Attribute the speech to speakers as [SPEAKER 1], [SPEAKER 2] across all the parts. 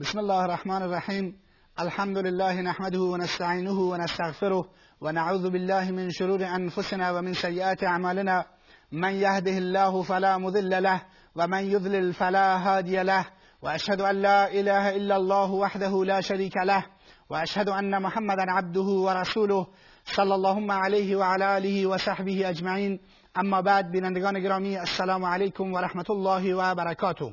[SPEAKER 1] بسم الله الرحمن الرحیم الحمد لله نحمده ونستعینه ونستغفره ونعوذ بالله من شرور أنفسنا ومن سیئات أعمالنا. من يهده الله فلا مضل له ومن يضلل فلا هادي له. وأشهد أن لا إله إلا الله وحده لا شريك له. وأشهد أن محمدا عبده ورسوله صلى الله عليه وعلى آله وصحبه اجمعین أما بعد بینندگان گرامی السلام علیکم و رحمت الله و برکاته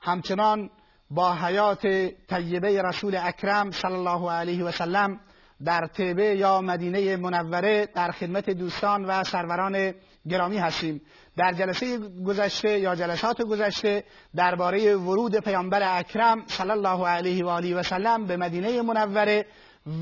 [SPEAKER 1] همچنان با حیات طیبه رسول اکرم صلی الله علیه و سلم در تبه یا مدینه منوره در خدمت دوستان و سروران گرامی هستیم. در جلسه گذشته یا جلسات گذشته درباره ورود پیامبر اکرم صلی الله علیه و آله و سلم به مدینه منوره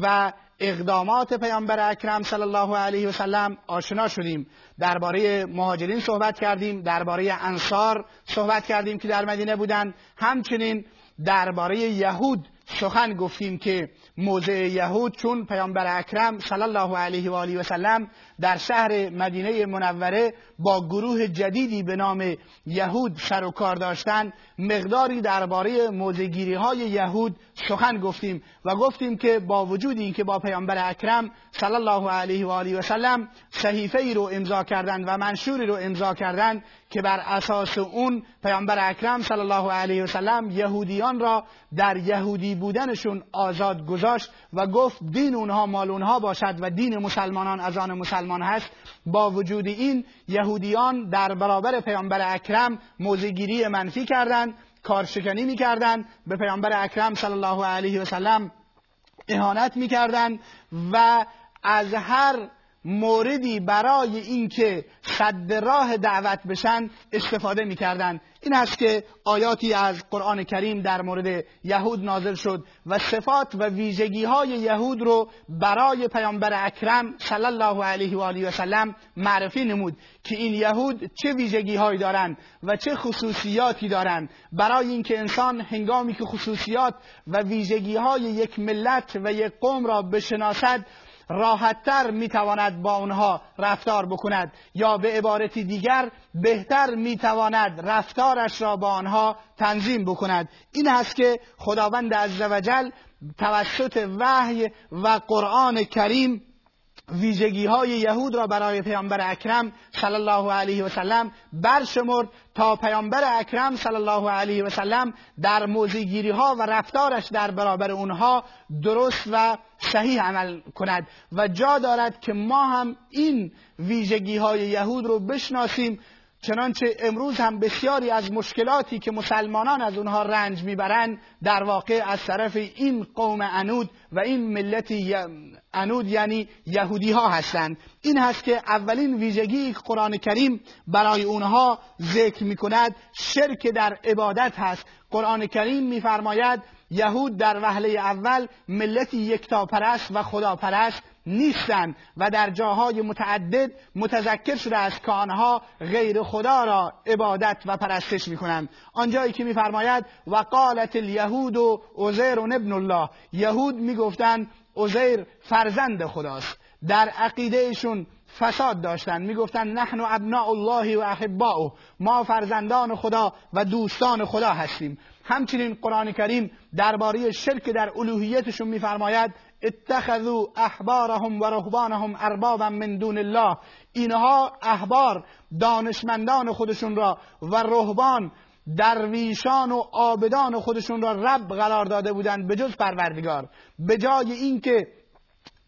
[SPEAKER 1] و اقدامات پیامبر اکرم صلی الله علیه و سلم آشنا شدیم. درباره مهاجرین صحبت کردیم درباره انصار صحبت کردیم که در مدینه بودند همچنین درباره یهود سخن گفتیم که موضع یهود چون پیامبر اکرم صلی الله علیه و آله و سلم در شهر مدینه منوره با گروه جدیدی به نام یهود سر و کار داشتن. مقداری درباره موضعگیری های یهود سخن گفتیم و گفتیم که با وجود اینکه با پیامبر اکرم صلی الله علیه و آله و سلم صحیفه ای رو امضا کردند و منشوری رو امضا کردند که بر اساس اون پیامبر اکرم صلی الله علیه و سلم یهودیان را در یهودی بودنشون آزاد گذاشت و گفت دین اونها مال اونها باشد و دین مسلمانان از آن مسلمان هست با وجود این یهودیان در برابر پیامبر اکرم موزگیری منفی کردند کارشکنی می‌کردند به پیامبر اکرم صلی الله علیه و سلم اهانت می‌کردند و از هر موردی برای اینکه صد راه دعوت بشن استفاده می‌کردند این است که آیاتی از قرآن کریم در مورد یهود نازل شد و صفات و ویژگی های یهود رو برای پیامبر اکرم صلی الله علیه و آله و سلم معرفی نمود که این یهود چه ویژگی هایی دارند و چه خصوصیاتی دارند برای اینکه انسان هنگامی که خصوصیات و ویژگی های یک ملت و یک قوم را بشناسد راحتتر می‌تواند با آنها رفتار بکند یا به عبارتی دیگر بهتر می‌تواند رفتارش را با آنها تنظیم بکند. این است که خداوند عزوجل توسط وحی و قرآن کریم ویژگی های یهود را برای پیامبر اکرم صلی الله علیه و سلم برشمرد تا پیامبر اکرم صلی الله علیه و سلم در موزیگیری ها و رفتارش در برابر اونها درست و صحیح عمل کند و جا دارد که ما هم این ویژگی های یهود رو بشناسیم چنانچه امروز هم بسیاری از مشکلاتی که مسلمانان از اونها رنج می‌برند در واقع از طرف این قوم انود و این ملت انود یعنی یهودی ها هستند. این هست که اولین ویژگی قرآن کریم برای اونها ذکر می‌کند شرک در عبادت هست. قرآن کریم میفرماید یهود در وهله اول ملتی یکتاپرست و خداپرست نیستند و در جاهای متعدد متذکر شده است که آنها غیر خدا را عبادت و پرستش می‌کنند. آنجایی که میفرماید و قالت الیهود و عزیر ابن الله. یهود می‌گفتند عزیر فرزند خداست. در عقیدهشون فساد داشتن. می‌گفتند نحن ابناء الله و احباؤه ما فرزندان خدا و دوستان خدا هستیم. همچنین قرآن کریم درباره شرک در الوهیتشون میفرماید اتخذوا احبارهم و رهبانهم اربابا من دون الله. اینها احبار دانشمندان خودشون را و رهبان درویشان و آبدان خودشون را رب قرار داده بودند به جز پروردگار. به جای اینکه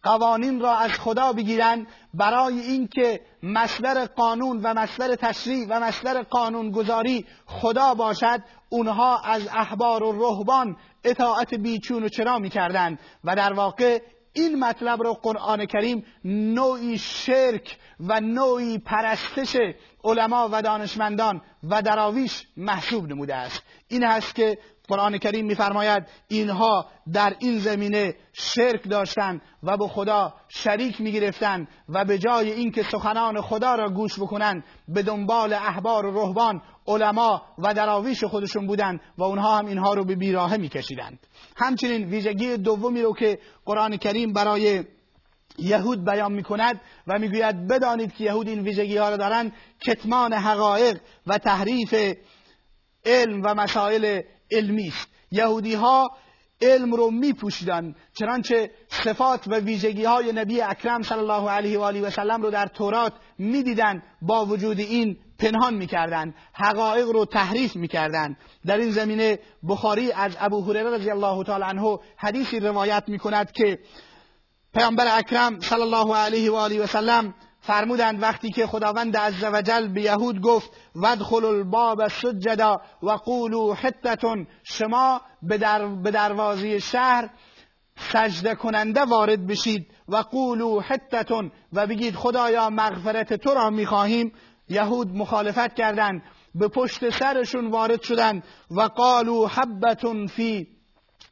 [SPEAKER 1] قوانین را از خدا بگیرند برای اینکه مصدر قانون و مصدر تشریع و مصدر قانون گذاری خدا باشد اونها از احبار و رهبان اطاعت بیچون و چرا می‌کردند. و در واقع این مطلب رو قرآن کریم نوعی شرک و نوعی پرستش علما و دانشمندان و دراویش محسوب نموده است. این هست که قرآن کریم میفرماید اینها در این زمینه شرک داشتند و به خدا شریک می‌گرفتند و به جای اینکه سخنان خدا را گوش بکنند به دنبال احبار و رهبان علما و دراویش خودشون بودند و اونها هم اینها رو به بیراهه میکشیدند. همچنین ویژگی دومی رو که قرآن کریم برای یهود بیان می‌کند و می‌گوید بدانید که یهود این ویژگی ها را دارند کتمان حقایق و تحریف علم و مسائل علمی است یهودی ها علم رو میپوشیدن چنانچه صفات و ویژگی های نبی اکرم صلی الله علیه و آله و سلم رو در تورات می‌دیدن با وجود این پنهان می‌کردند حقایق رو تحریف می‌کردند در این زمینه بخاری از ابو هریره رضی الله تعالی عنه حدیثی روایت می‌کند که پیامبر اکرم صلی الله علیه و آله و سلم فرمودند وقتی که خداوند عزوجل به یهود گفت ودخل الباب سجدا و قولوا حتتون شما به, در به دروازه شهر سجده کننده وارد بشید و قولوا حتتون و بگید خدایا مغفرت تو را می‌خواهیم یهود مخالفت کردند به پشت سرشون وارد شدند و قالوا حبتون فی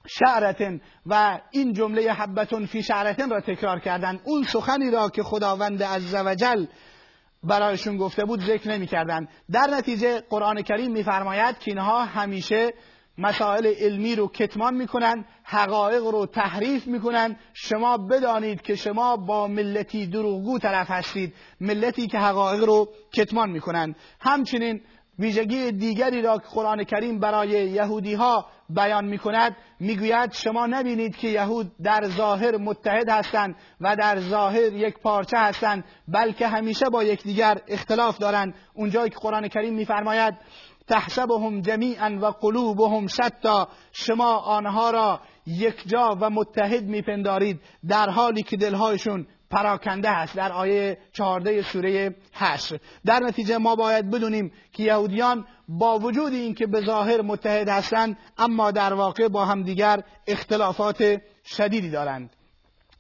[SPEAKER 1] شعرتن و این جمله حبتون فی شعرتن را تکرار کردند اون سخنی را که خداوند عزوجل برایشون گفته بود ذکر نمی کردن. در نتیجه قرآن کریم میفرماید که اینها همیشه مسائل علمی رو کتمان می‌کنن حقایق رو تحریف می‌کنن. شما بدانید که شما با ملتی دروغگو طرف هستید ملتی که حقایق رو کتمان می‌کنن. همچنین ویژگی دیگری را که قرآن کریم برای یهودی ها بیان می کند می‌گوید شما نبینید که یهود در ظاهر متحد هستند و در ظاهر یک پارچه هستند بلکه همیشه با یکدیگر اختلاف دارند. اونجایی که قرآن کریم میفرماید تحسبهم جمیعا و قلوبهم شتا. شما آنها را یک جا و متحد میپندارید در حالی که دلهایشون پراکنده هست در آیه چهارده سوره هشت در نتیجه ما باید بدونیم که یهودیان با وجود اینکه به ظاهر متحد هستند اما در واقع با همدیگر اختلافات شدیدی دارند.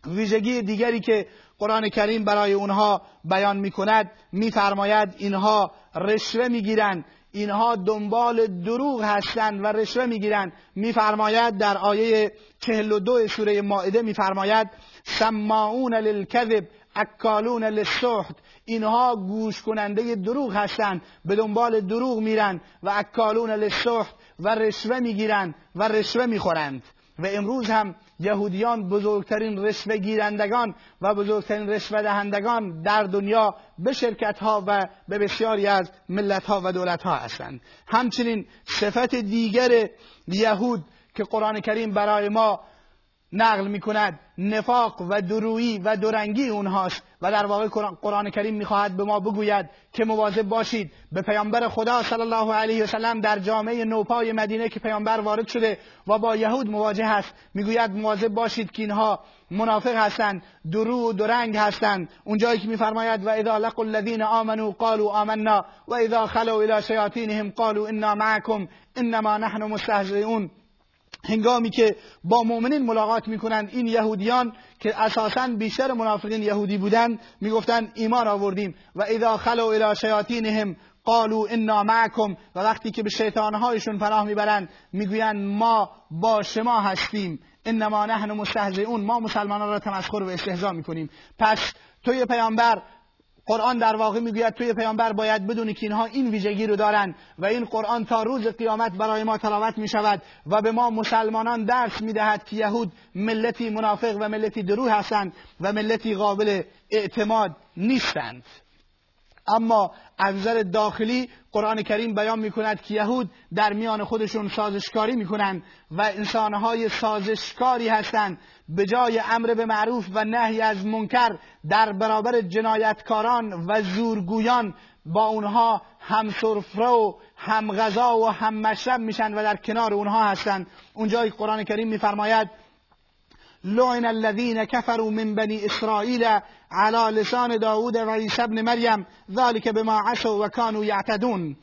[SPEAKER 1] ویژگی دیگری که قرآن کریم برای اونها بیان می کند میفرماید اینها رشوه می‌گیرند. اینها دنبال دروغ هستند و رشوه می‌گیرند. میفرماید در آیه 42 سوره مائده میفرماید سماعون للکذب اکالون للسحت. اینها گوش کننده دروغ هستند به دنبال دروغ میرن و اکالون للسحت و رشوه می‌گیرند و رشوه می‌خورند. و امروز هم یهودیان بزرگترین رشوه گیرندگان و بزرگترین رشوه دهندگان در دنیا به شرکت ها و به بسیاری از ملت ها و دولت ها هستند. همچنین صفت دیگر یهود که قرآن کریم برای ما نقل می کند نفاق و درویی و درنگی اونهاست و در واقع قرآن کریم می‌خواهد به ما بگوید که مواظب باشید به پیامبر خدا صلی الله علیه و سلم در جامعه نوپای مدینه که پیامبر وارد شده و با یهود مواجه است می‌گوید مواظب باشید که اینها منافق هستند درو و درنگ هستند. اونجایی که میفرماید و اذا لقوا الذين آمنوا قالوا آمنا و اذا خلوا الى شیاطینهم قالوا انا معكم انما نحن مستهزئون. هنگامی که با مؤمنین ملاقات می‌کنند این یهودیان که اساسا بیشتر منافقین یهودی بودند می‌گفتند ایمان آوردیم. و اذا خلوا الى شیاطینهم قالوا انا معکم. و وقتی که به شیطانهایشون پناه می‌برند می‌گویند ما با شما هستیم. انما نحن مستهزئون. ما مسلمانان را تمسخر و استهزا می‌کنیم. پس توی پیامبر قرآن در واقع می‌گوید توی پیامبر باید بدونی که اینها این ویژگی رو دارن و این قرآن تا روز قیامت برای ما تلاوت می شود و به ما مسلمانان درس می دهد که یهود ملتی منافق و ملتی دروح هستند و ملتی قابل اعتماد نیستند. اما از نظر داخلی قرآن کریم بیان می کند که یهود در میان خودشون سازشکاری می کنند و انسانهای سازشکاری هستند به جای امر به معروف و نهی از منکر در برابر جنایتکاران و زورگویان با اونها هم سرفره و هم غذا و هم مشرب میشن و در کنار اونها هستند اونجایی قرآن کریم میفرماید لعن الذين كفروا من بني اسرائيل على لسان داود و عیسی ابن مریم. ذلك بما عصوا و يعتدون.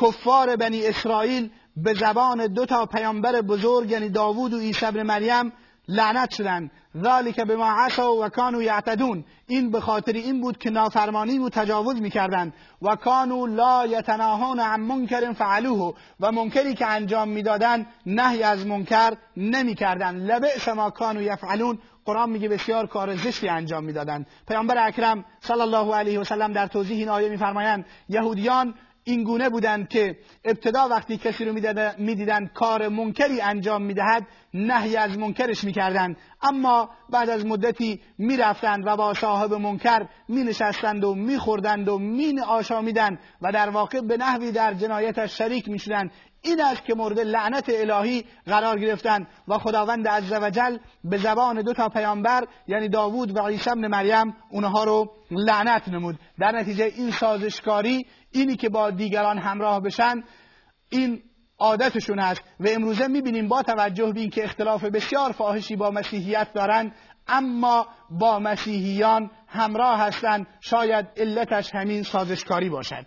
[SPEAKER 1] کفار بنی اسرائیل به زبان دو تا پیامبر بزرگ یعنی داوود و عیسی ابن مریم لعنت شدن. ذالک به ما عصوا و کانو یعتدون. این به خاطر این بود که نافرمانی و تجاوز می‌کردند. و کانو لا یتناهون عن منکر فعلوه. و منکری که انجام می‌دادند نهی از منکر نمی‌کردند. لبئس ما کانو یفعلون. قرآن میگه بسیار کار زشتی انجام می‌دادند. پیامبر اکرم صلی الله علیه و سلم در توضیح این آیه میفرمایند یهودیان این گونه بودند که ابتدا وقتی کسی رو می‌دیدند کار منکری انجام می‌دهد نهی از منکرش می‌کردند. اما بعد از مدتی می‌رفتند و با صاحب منکر مینشستند و میخوردند و مین آشامیدند و در واقع به نحوی در جنایتش شریک می‌شدند. این است که مورد لعنت الهی قرار گرفتن و خداوند عزوجل به زبان دو تا پیامبر یعنی داوود و عیسی ابن مریم اونها رو لعنت نمود. در نتیجه این سازشکاری اینی که با دیگران همراه بشن این عادتشون است. و امروزه می‌بینیم با توجه به اینکه اختلاف بسیار فاحشی با مسیحیت دارند اما با مسیحیان همراه هستند شاید علتش همین سازشکاری باشد.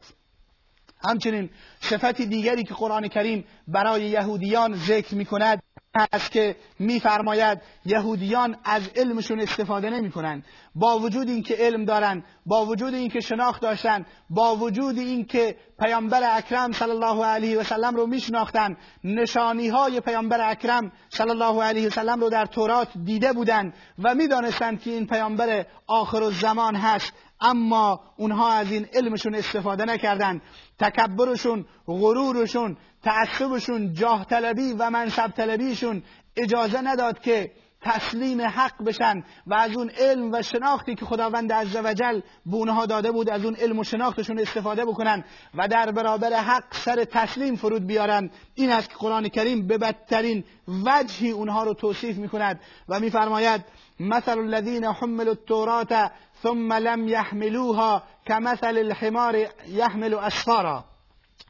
[SPEAKER 1] همچنین صفت دیگری که قرآن کریم برای یهودیان ذکر می کند است که میفرماید یهودیان از علمشون استفاده نمی کنند با وجود اینکه علم دارن با وجود اینکه شناخت داشتن با وجود اینکه پیامبر اکرم صلی الله علیه و سلم رو میشناختن نشانی های پیامبر اکرم صلی الله علیه و سلم رو در تورات دیده بودند و می‌دانستند که این پیامبر آخر الزمان هست. اما اونها از این علمشون استفاده نکردن. تکبرشون غرورشون تعصبشون جاه طلبی و منصب طلبیشون اجازه نداد که تسلیم حق بشن و از اون علم و شناختی که خداوند عزوجل به اونها داده بود از اون علم و شناختشون استفاده بکنن و در برابر حق سر تسلیم فرود بیارن. این است که قرآن کریم به بدترین وجهی اونها رو توصیف می‌کند و میفرماید مثل الذين حملوا التوراة ثم لم يحملوها كمثل الحمار يحمل اسفارا.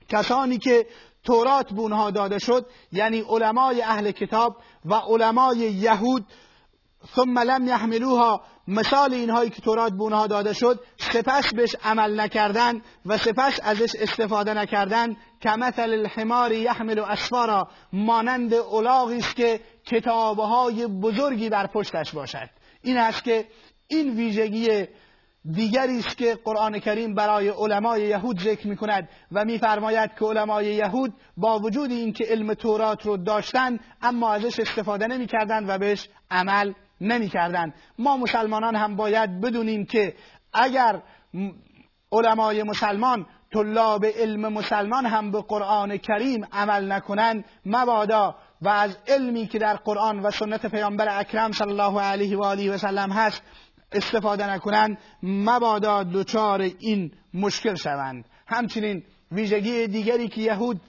[SPEAKER 1] کسانی که تورات به اونها داده شد یعنی علمای اهل کتاب و علمای یهود. ثم لم یحملوها. مثال اینهایی که تورات به اونها داده شد سپس بهش عمل نکردن و سپس ازش استفاده نکردن. کمثل الحمار یحمل اسفارا. مانند الاغی است که کتابهای بزرگی بر پشتش باشد. این است که این ویژگی دیگری است که قرآن کریم برای علمای یهود ذکر می کند و میفرماید که علمای یهود با وجود اینکه علم تورات رو داشتن اما ازش استفاده نمی‌کردند و بهش عمل نمی‌کردند ما مسلمانان هم باید بدونیم که اگر علمای مسلمان طلاب علم مسلمان هم به قرآن کریم عمل نکنند مبادا و از علمی که در قرآن و سنت پیامبر اکرم صلی الله علیه و آله و سلم هست استفاده نکنند مبادا دچار این مشکل شوند. همچنین ویژگی دیگری که یهود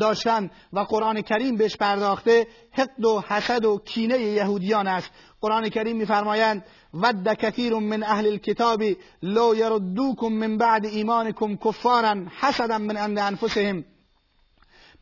[SPEAKER 1] داشتن و قرآن کریم بهش پرداخته حقد و حسد و کینه یهودیان است. قرآن کریم میفرمایند ود کثیر من اهل الكتاب لو یردوکم من بعد ایمانکم کفارا حسدا من عند انفسهم.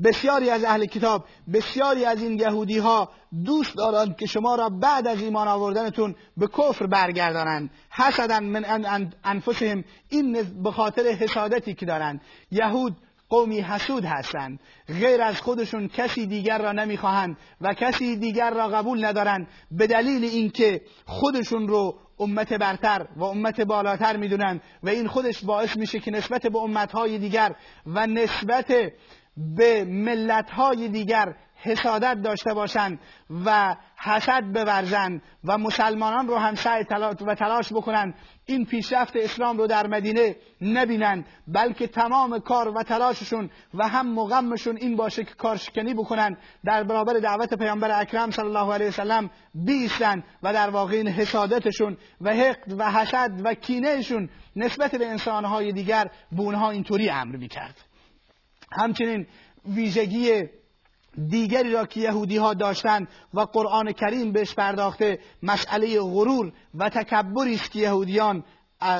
[SPEAKER 1] بسیاری از اهل کتاب بسیاری از این یهودی ها دوست دارند که شما را بعد از ایمان آوردنتون به کفر برگردانند. حسدا من انفسهم این به خاطر حسادتی که دارند. یهود قومی حسود هستند. غیر از خودشون کسی دیگر را نمی‌خواهند و کسی دیگر را قبول ندارند. به دلیل اینکه خودشون رو امت برتر و امت بالاتر می‌دونن و این خودش باعث میشه که نسبت به امتهای دیگر و نسبت به ملتهای دیگر حسادت داشته باشند و حسد بورزند و مسلمانان رو هم سعی و تلاش بکنند. این پیشرفت اسلام رو در مدینه نبینند بلکه تمام کار و تلاششون و هم مغمشون این باشه که کارشکنی بکنند. در برابر دعوت پیامبر اکرم صلی الله علیه وسلم بیستند و در واقع این حسادتشون و حقد و حسد و کینهشون نسبت به انسانهای دیگر به اونها اینطوری امر می‌کرد. همچنین ویژگی دیگری را که یهودی ها داشتند و قرآن کریم بهش پرداخته مسئله غرور و تکبری است که یهودیان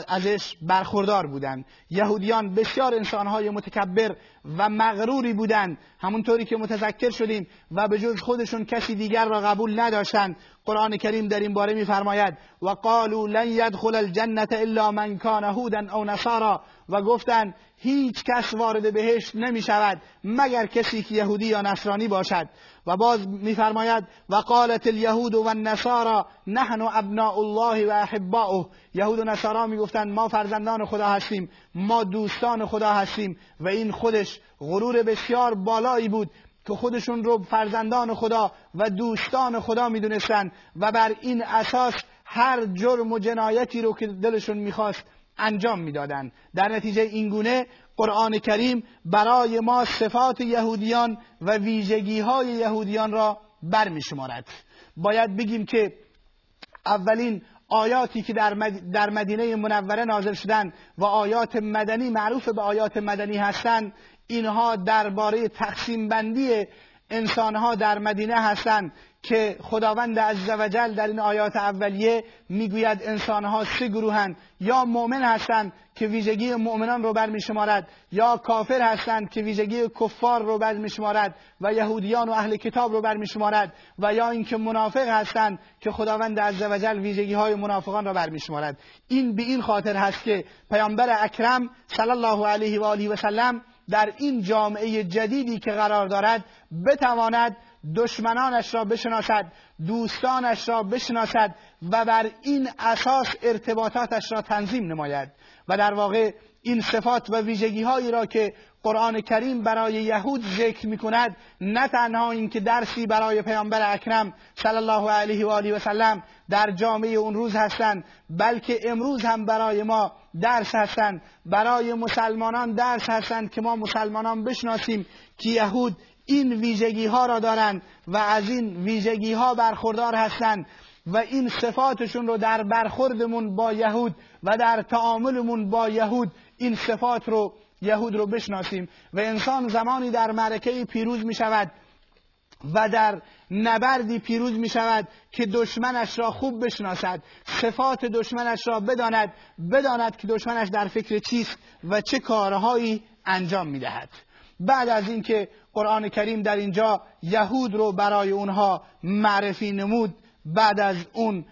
[SPEAKER 1] ازش برخوردار بودند. یهودیان بسیار انسانهای متکبر و مغروری بودند. همونطوری که متذکر شدیم و به جز خودشون کسی دیگر را قبول نداشتند. قرآن کریم در این باره میفرماید و قالوا لن يدخل الجنه الا من کان هودا او نصارا. و گفتند هیچ کس وارد بهشت نمی شود مگر کسی که یهودی یا نصرانی باشد. و باز میفرماید و قالت الیهود و النصارى نحن ابناء الله و احباؤه. یهود و نصارا می‌گفتند ما فرزندان خدا هستیم. ما دوستان خدا هستیم و این خودش غرور بسیار بالایی بود که خودشون رو فرزندان خدا و دوستان خدا می‌دونستند و بر این اساس هر جرم و جنایتی رو که دلشون می‌خواست انجام می‌دادند در نتیجه اینگونه قرآن کریم برای ما صفات یهودیان و ویژگی های یهودیان را برمیشمارد. باید بگیم که اولین آیاتی که در, در مدینه منوره نازل شدن و آیات مدنی معروف به آیات مدنی هستند اینها درباره تقسیم بندی انسانها در مدینه هستند که خداوند عزوجل در این آیات اولیه می‌گوید انسانها سه گروهند یا مؤمن هستند که ویژگی مؤمنان رو برمیشمارد یا کافر هستند که ویژگی کفار رو برمیشمارد و یهودیان و اهل کتاب رو برمیشمارد و یا اینکه منافق هستند که خداوند عزوجل ویژگی های منافقان را برمیشمارد. این به این خاطر هست که پیامبر اکرم صلی الله علیه و آله و سلم در این جامعه جدیدی که قرار دارد بتواند دشمنانش را بشناسد دوستانش را بشناسد و بر این اساس ارتباطاتش را تنظیم نماید. و در واقع این صفات و ویژگی هایی را که قرآن کریم برای یهود ذکر می کند نه تنها اینکه درسی برای پیامبر اکرم صلی الله علیه و آله و سلم در جامعه اون روز هستند بلکه امروز هم برای ما درس هستند برای مسلمانان درس هستند که ما مسلمانان بشناسیم که یهود این ویژگی ها را دارند و از این ویژگی ها برخوردار هستند و این صفاتشون رو در برخوردمون با یهود و در تعاملمون با یهود این صفات رو یهود رو بشناسیم و انسان زمانی در معرکه پیروز می شود و در نبردی پیروز می شود که دشمنش را خوب بشناسد صفات دشمنش را بداند بداند که دشمنش در فکر چیست و چه کارهایی انجام می دهد. بعد از اینکه قرآن کریم در اینجا یهود رو برای اونها معرفی نمود بعد از اون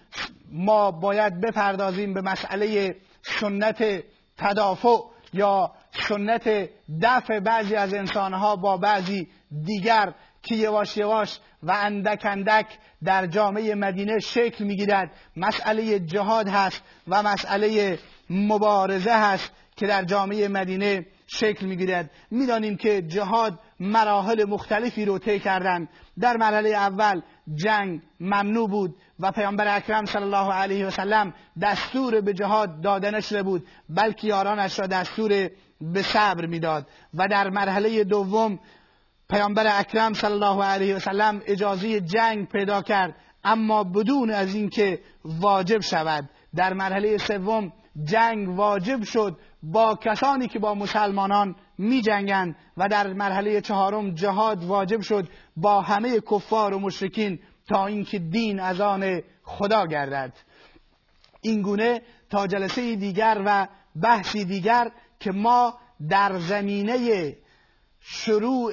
[SPEAKER 1] ما باید بپردازیم به مسئله سنت تدافع یا سنت دفع بعضی از انسانها با بعضی دیگر که یواش یواش و اندک اندک در جامعه مدینه شکل می‌گیرد. مسئله جهاد هست و مسئله مبارزه هست که در جامعه مدینه شکل می‌گیرد. می‌دانیم که جهاد مراحل مختلفی رو طی کردن. در مرحله اول جنگ ممنوع بود و پیامبر اکرم صلی الله علیه و سلم دستور به جهاد داده نشده بود بلکه یارانش را دستور به صبر می‌داد و در مرحله دوم پیامبر اکرم صلی الله علیه و سلم اجازه جنگ پیدا کرد. اما بدون از اینکه واجب شود در مرحله سوم جنگ واجب شد با کسانی که با مسلمانان می جنگن و در مرحله چهارم جهاد واجب شد با همه کفار و مشرکین تا اینکه دین از آن خدا گردد. این گونه تا جلسه دیگر و بحثی دیگر که ما در زمینه شروع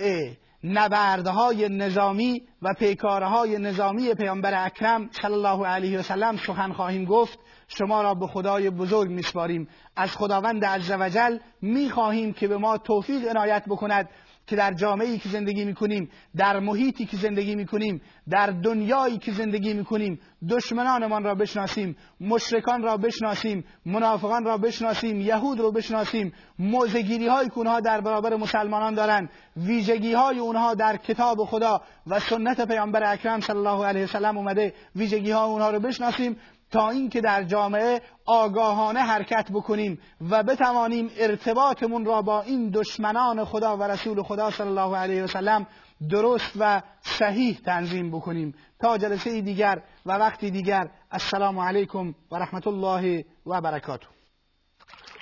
[SPEAKER 1] نبردهای نظامی و پیکارهای نظامی پیامبر اکرم صلی الله علیه و سلم سخن خواهیم گفت شما را به خدای بزرگ میسپاریم. از خداوند عزوجل می‌خواهیم که به ما توفیق عنایت بکند. که در جامعه‌ای که زندگی می‌کنیم در محیطی که زندگی می‌کنیم در دنیایی که زندگی می‌کنیم دشمنانمان را بشناسیم مشرکان را بشناسیم منافقان را بشناسیم یهود را بشناسیم موزگیری که اونها در برابر مسلمانان دارند ویژگی های اونها در کتاب خدا و سنت پیامبر اکرم صلی الله علیه وسلم اومده ویژگی ها اونها رو بشناسیم. تا اینکه در جامعه آگاهانه حرکت بکنیم و بتوانیم ارتباطمون را با این دشمنان خدا و رسول خدا صلی الله علیه و سلم درست و صحیح تنظیم بکنیم. تا جلسه دیگر و وقتی دیگر السلام علیکم و رحمت الله و برکاته.